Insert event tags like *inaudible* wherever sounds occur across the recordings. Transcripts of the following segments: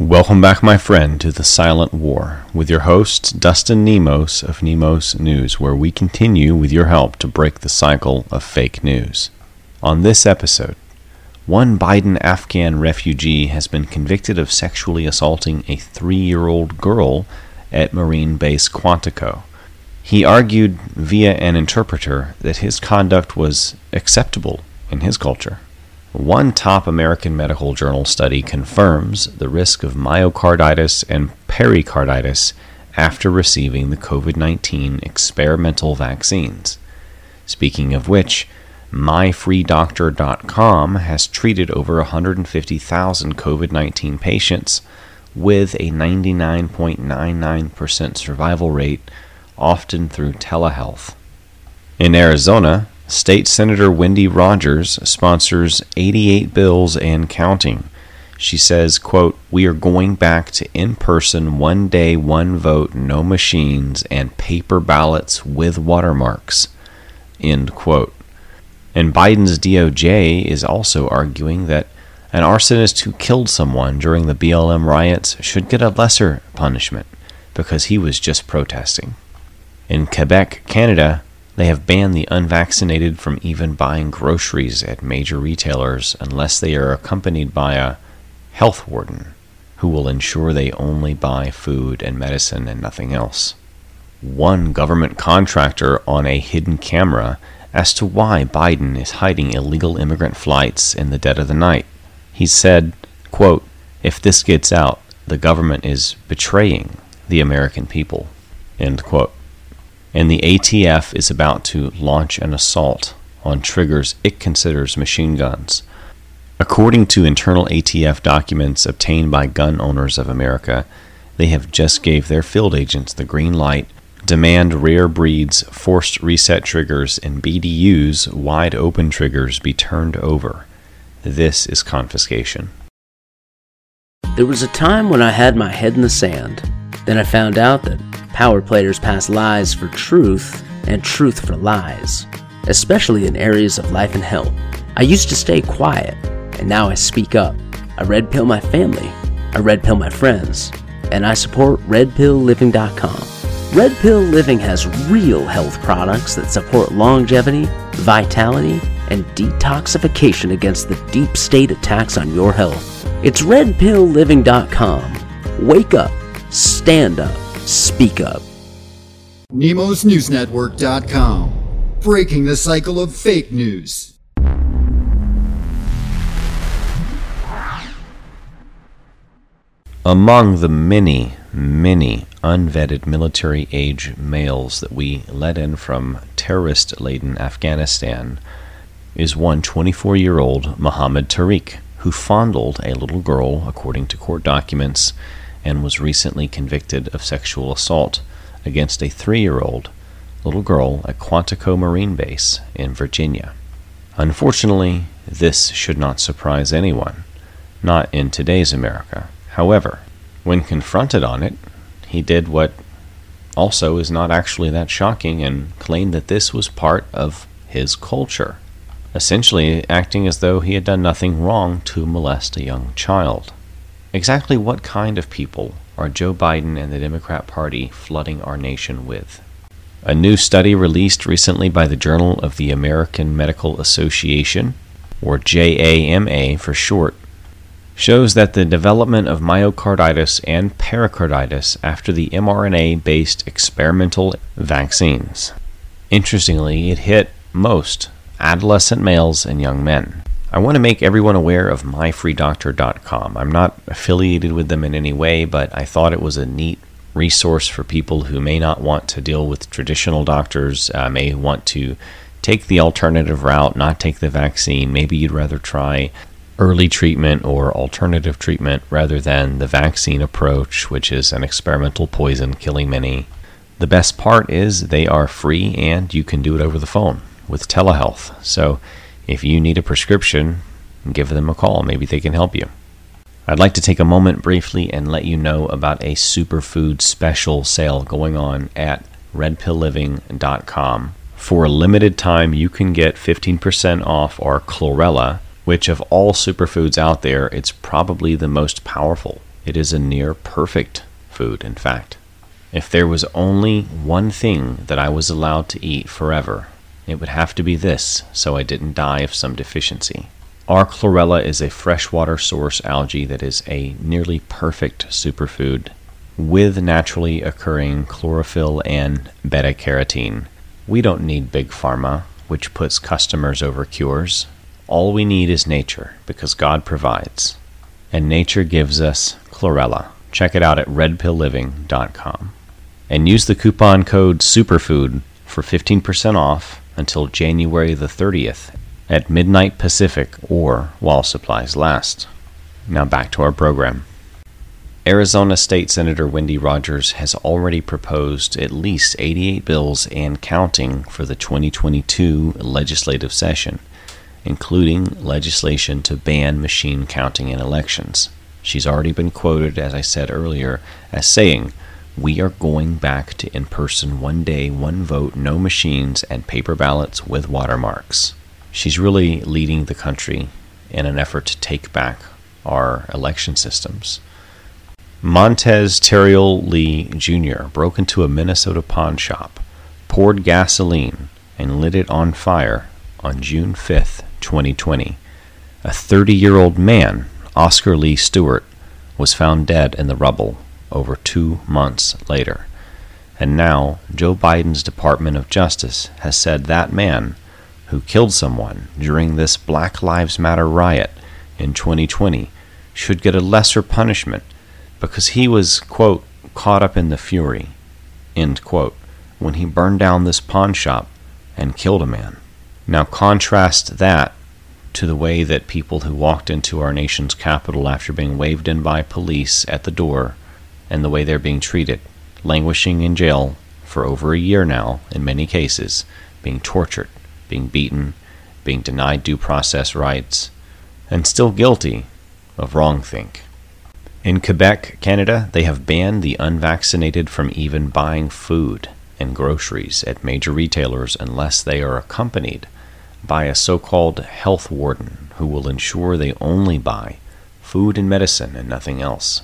Welcome back, my friend, to The Silent War with your host, Dustin Nemos of Nemos News, where we continue with your help to break the cycle of fake news. On this episode, one Biden Afghan refugee has been convicted of sexually assaulting a three year old girl at Marine Base Quantico. He argued via an interpreter that his conduct was acceptable in his culture. One top American medical journal study confirms the risk of myocarditis and pericarditis after receiving the COVID 19 experimental vaccines. Speaking of which, myfreedoctor.com has treated over 150,000 COVID 19 patients with a 99.99% survival rate, often through telehealth. In Arizona, State Senator Wendy Rogers sponsors 88 bills and counting. She says, quote, "We are going back to in-person, one day, one vote, no machines and paper ballots with watermarks." End quote. And Biden's DOJ is also arguing that an arsonist who killed someone during the BLM riots should get a lesser punishment because he was just protesting. In Quebec, Canada, they have banned the unvaccinated from even buying groceries at major retailers unless they are accompanied by a health warden who will ensure they only buy food and medicine and nothing else. One government contractor on a hidden camera as to why Biden is hiding illegal immigrant flights in the dead of the night. He said, quote, If this gets out, the government is betraying the American people. End quote and the ATF is about to launch an assault on triggers it considers machine guns. According to internal ATF documents obtained by Gun Owners of America, they have just gave their field agents the green light demand rare breeds forced reset triggers and BDUs wide open triggers be turned over. This is confiscation. There was a time when I had my head in the sand. Then I found out that Power players pass lies for truth and truth for lies, especially in areas of life and health. I used to stay quiet, and now I speak up. I red pill my family, I red pill my friends, and I support redpillliving.com. Red Pill Living has real health products that support longevity, vitality, and detoxification against the deep state attacks on your health. It's redpillliving.com. Wake up, stand up, Speak up. NemosNewsNetwork.com. Breaking the cycle of fake news. Among the many, many unvetted military age males that we let in from terrorist laden Afghanistan is one 24 year old Mohammed Tariq, who fondled a little girl, according to court documents, and was recently convicted of sexual assault against a three year old little girl at Quantico Marine Base in Virginia. Unfortunately, this should not surprise anyone, not in today's America. However, when confronted on it, he did what also is not actually that shocking and claimed that this was part of his culture, essentially acting as though he had done nothing wrong to molest a young child. Exactly what kind of people are Joe Biden and the Democrat Party flooding our nation with? A new study released recently by the Journal of the American Medical Association, or JAMA for short, shows that the development of myocarditis and pericarditis after the mRNA based experimental vaccines. Interestingly, it hit most adolescent males and young men. I want to make everyone aware of myfreedoctor.com. I'm not affiliated with them in any way, but I thought it was a neat resource for people who may not want to deal with traditional doctors, uh, may want to take the alternative route, not take the vaccine. Maybe you'd rather try early treatment or alternative treatment rather than the vaccine approach, which is an experimental poison killing many. The best part is they are free and you can do it over the phone with telehealth. So if you need a prescription, give them a call. Maybe they can help you. I'd like to take a moment briefly and let you know about a superfood special sale going on at redpillliving.com. For a limited time, you can get 15% off our chlorella, which of all superfoods out there, it's probably the most powerful. It is a near perfect food, in fact. If there was only one thing that I was allowed to eat forever, it would have to be this, so I didn't die of some deficiency. Our chlorella is a freshwater source algae that is a nearly perfect superfood with naturally occurring chlorophyll and beta carotene. We don't need big pharma, which puts customers over cures. All we need is nature, because God provides. And nature gives us chlorella. Check it out at redpillliving.com. And use the coupon code SUPERFOOD for 15% off until January the 30th at midnight Pacific or while supplies last. Now back to our program. Arizona State Senator Wendy Rogers has already proposed at least 88 bills and counting for the 2022 legislative session, including legislation to ban machine counting in elections. She's already been quoted, as I said earlier, as saying, We are going back to in person one day, one vote, no machines, and paper ballots with watermarks. She's really leading the country in an effort to take back our election systems. Montez Terriel Lee Jr. broke into a Minnesota pawn shop, poured gasoline, and lit it on fire on June 5, 2020. A 30 year old man, Oscar Lee Stewart, was found dead in the rubble over two months later. And now, Joe Biden's Department of Justice has said that man, who killed someone during this Black Lives Matter riot in 2020, should get a lesser punishment because he was, quote, caught up in the fury, end quote, when he burned down this pawn shop and killed a man. Now contrast that to the way that people who walked into our nation's capital after being waved in by police at the door and the way they're being treated, languishing in jail for over a year now, in many cases, being tortured, being beaten, being denied due process rights, and still guilty of wrongthink. In Quebec, Canada, they have banned the unvaccinated from even buying food and groceries at major retailers unless they are accompanied by a so called health warden who will ensure they only buy food and medicine and nothing else.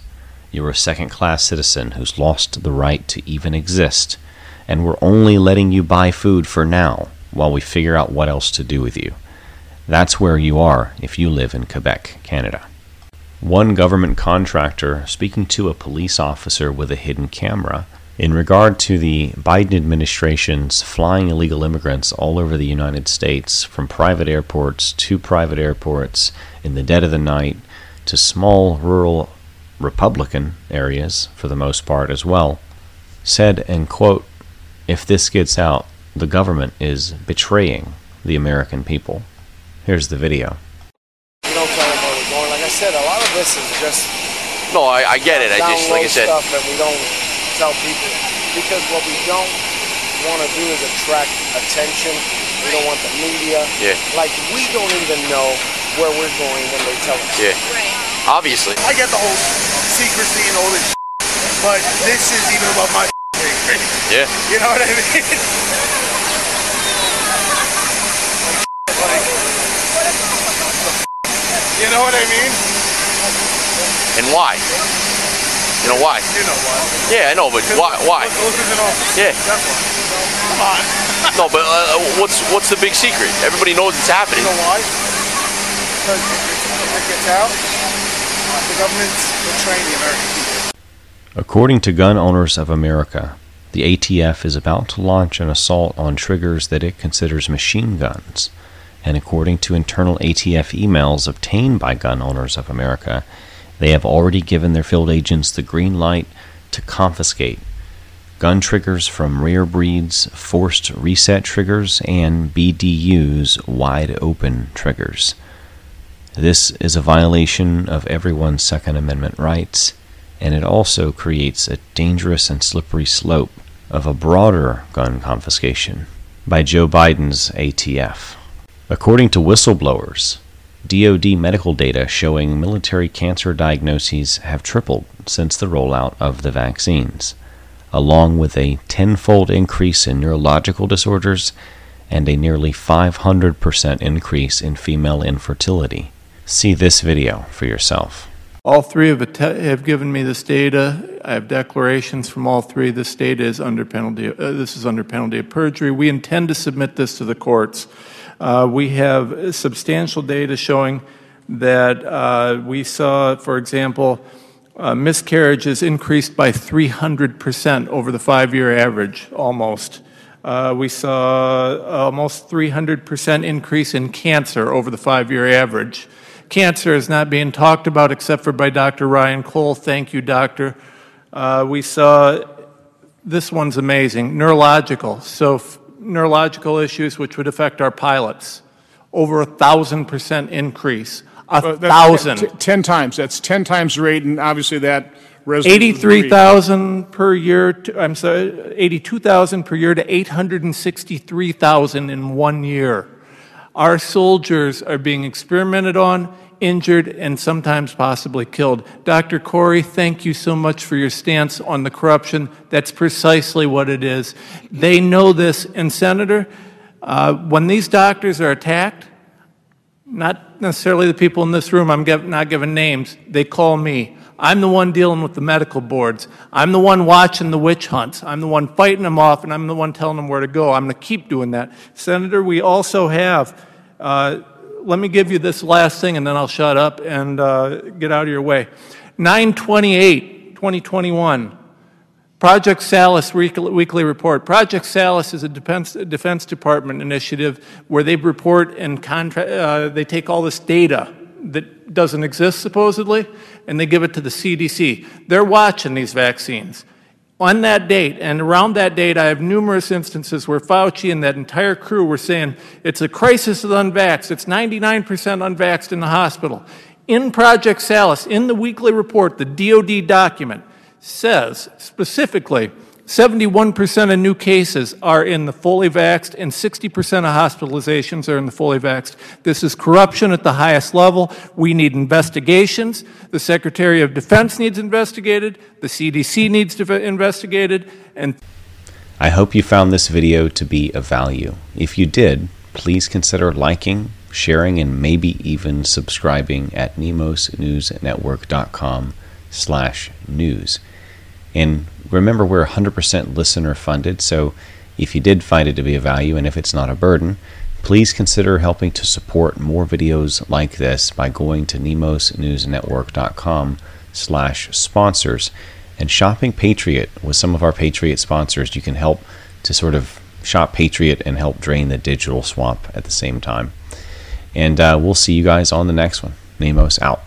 You're a second class citizen who's lost the right to even exist, and we're only letting you buy food for now while we figure out what else to do with you. That's where you are if you live in Quebec, Canada. One government contractor speaking to a police officer with a hidden camera in regard to the Biden administration's flying illegal immigrants all over the United States, from private airports to private airports in the dead of the night to small rural Republican areas, for the most part as well, said, and quote, if this gets out, the government is betraying the American people. Here's the video We don't plan where we're going, like I said, a lot of this is just. No, I, I get it. I just like I said. stuff that we don't tell people because what we don't want to do is attract attention. We don't want the media. Yeah. Like we don't even know where we're going when they tell us. Yeah. Right. Obviously. I get the whole secrecy and all this, but this is even above my. Yeah. You know what I mean? like, *laughs* you know what I mean? And why? You know why? You know why? Yeah, I know, but why? Why? Yeah. Come on. *laughs* no, but uh, what's what's the big secret? Everybody knows it's happening. You know why? Because it gets out, the government's betraying the American people. According to Gun Owners of America, the ATF is about to launch an assault on triggers that it considers machine guns and according to internal ATF emails obtained by Gun Owners of America, they have already given their field agents the green light to confiscate gun triggers from rare breeds, forced reset triggers, and BDU's wide open triggers. This is a violation of everyone's Second Amendment rights, and it also creates a dangerous and slippery slope of a broader gun confiscation by Joe Biden's ATF. According to whistleblowers, DoD medical data showing military cancer diagnoses have tripled since the rollout of the vaccines, along with a tenfold increase in neurological disorders and a nearly 500% increase in female infertility. See this video for yourself. All three have, att- have given me this data. I have declarations from all three. This data is under penalty. Uh, this is under penalty of perjury. We intend to submit this to the courts. Uh, we have substantial data showing that uh, we saw, for example, uh, miscarriages increased by 300% over the five-year average, almost. Uh, we saw almost 300% increase in cancer over the five-year average. Cancer is not being talked about except for by Dr. Ryan Cole. Thank you, doctor. Uh, we saw, this one's amazing, neurological. So f- neurological issues which would affect our pilots. Over a thousand percent increase. A Uh, thousand. t- Ten times, that's 10 times the rate, and obviously that resonates with the Eighty-three read. thousand per year, to- I'm sorry, eighty-two thousand per year to eight hundred and sixty-three thousand in one year. Our soldiers are being experimented on, injured, and sometimes possibly killed. Dr. Kory, thank you so much for your stance on the corruption. That's precisely what it is. They know this, and Senator, uh, when these doctors are attacked, not necessarily the people in this room, I'm not giving names, they call me. I'm the one dealing with the medical boards. I'm the one watching the witch hunts. I'm the one fighting them off, and I'm the one telling them where to go. I'm going to keep doing that. Senator, we also have, uh, let me give you this last thing, and then I'll shut up and uh, get out of your way. 928, 2021. Project Salus weekly, report. Project Salus is a defense, defense Department initiative where they report and contra- uh, they take all this data that doesn't exist supposedly and they give it to the CDC. They're watching these vaccines. On that date and around that date, I have numerous instances where Fauci and that entire crew were saying it's a crisis of unvaxxed. It's 99% unvaxxed in the hospital. In Project Salus, in the weekly report, the DoD document, says specifically 71% of new cases are in the fully vaxxed and 60% of hospitalizations are in the fully vaxxed. This is corruption at the highest level. We need investigations. The Secretary of Defense needs investigated. The CDC needs to be investigated. And I hope you found this video to be of value. If you did, please consider liking, sharing, and maybe even subscribing at nemosnewsnetwork.com slash news. And remember, we're 100% listener funded, so if you did find it to be a value and if it's not a burden, please consider helping to support more videos like this by going to nemosnewsnetwork.com slash sponsors and shopping Patriot with some of our Patriot sponsors. You can help to sort of shop Patriot and help drain the digital swamp at the same time. And uh, we'll see you guys on the next one. Nemos out.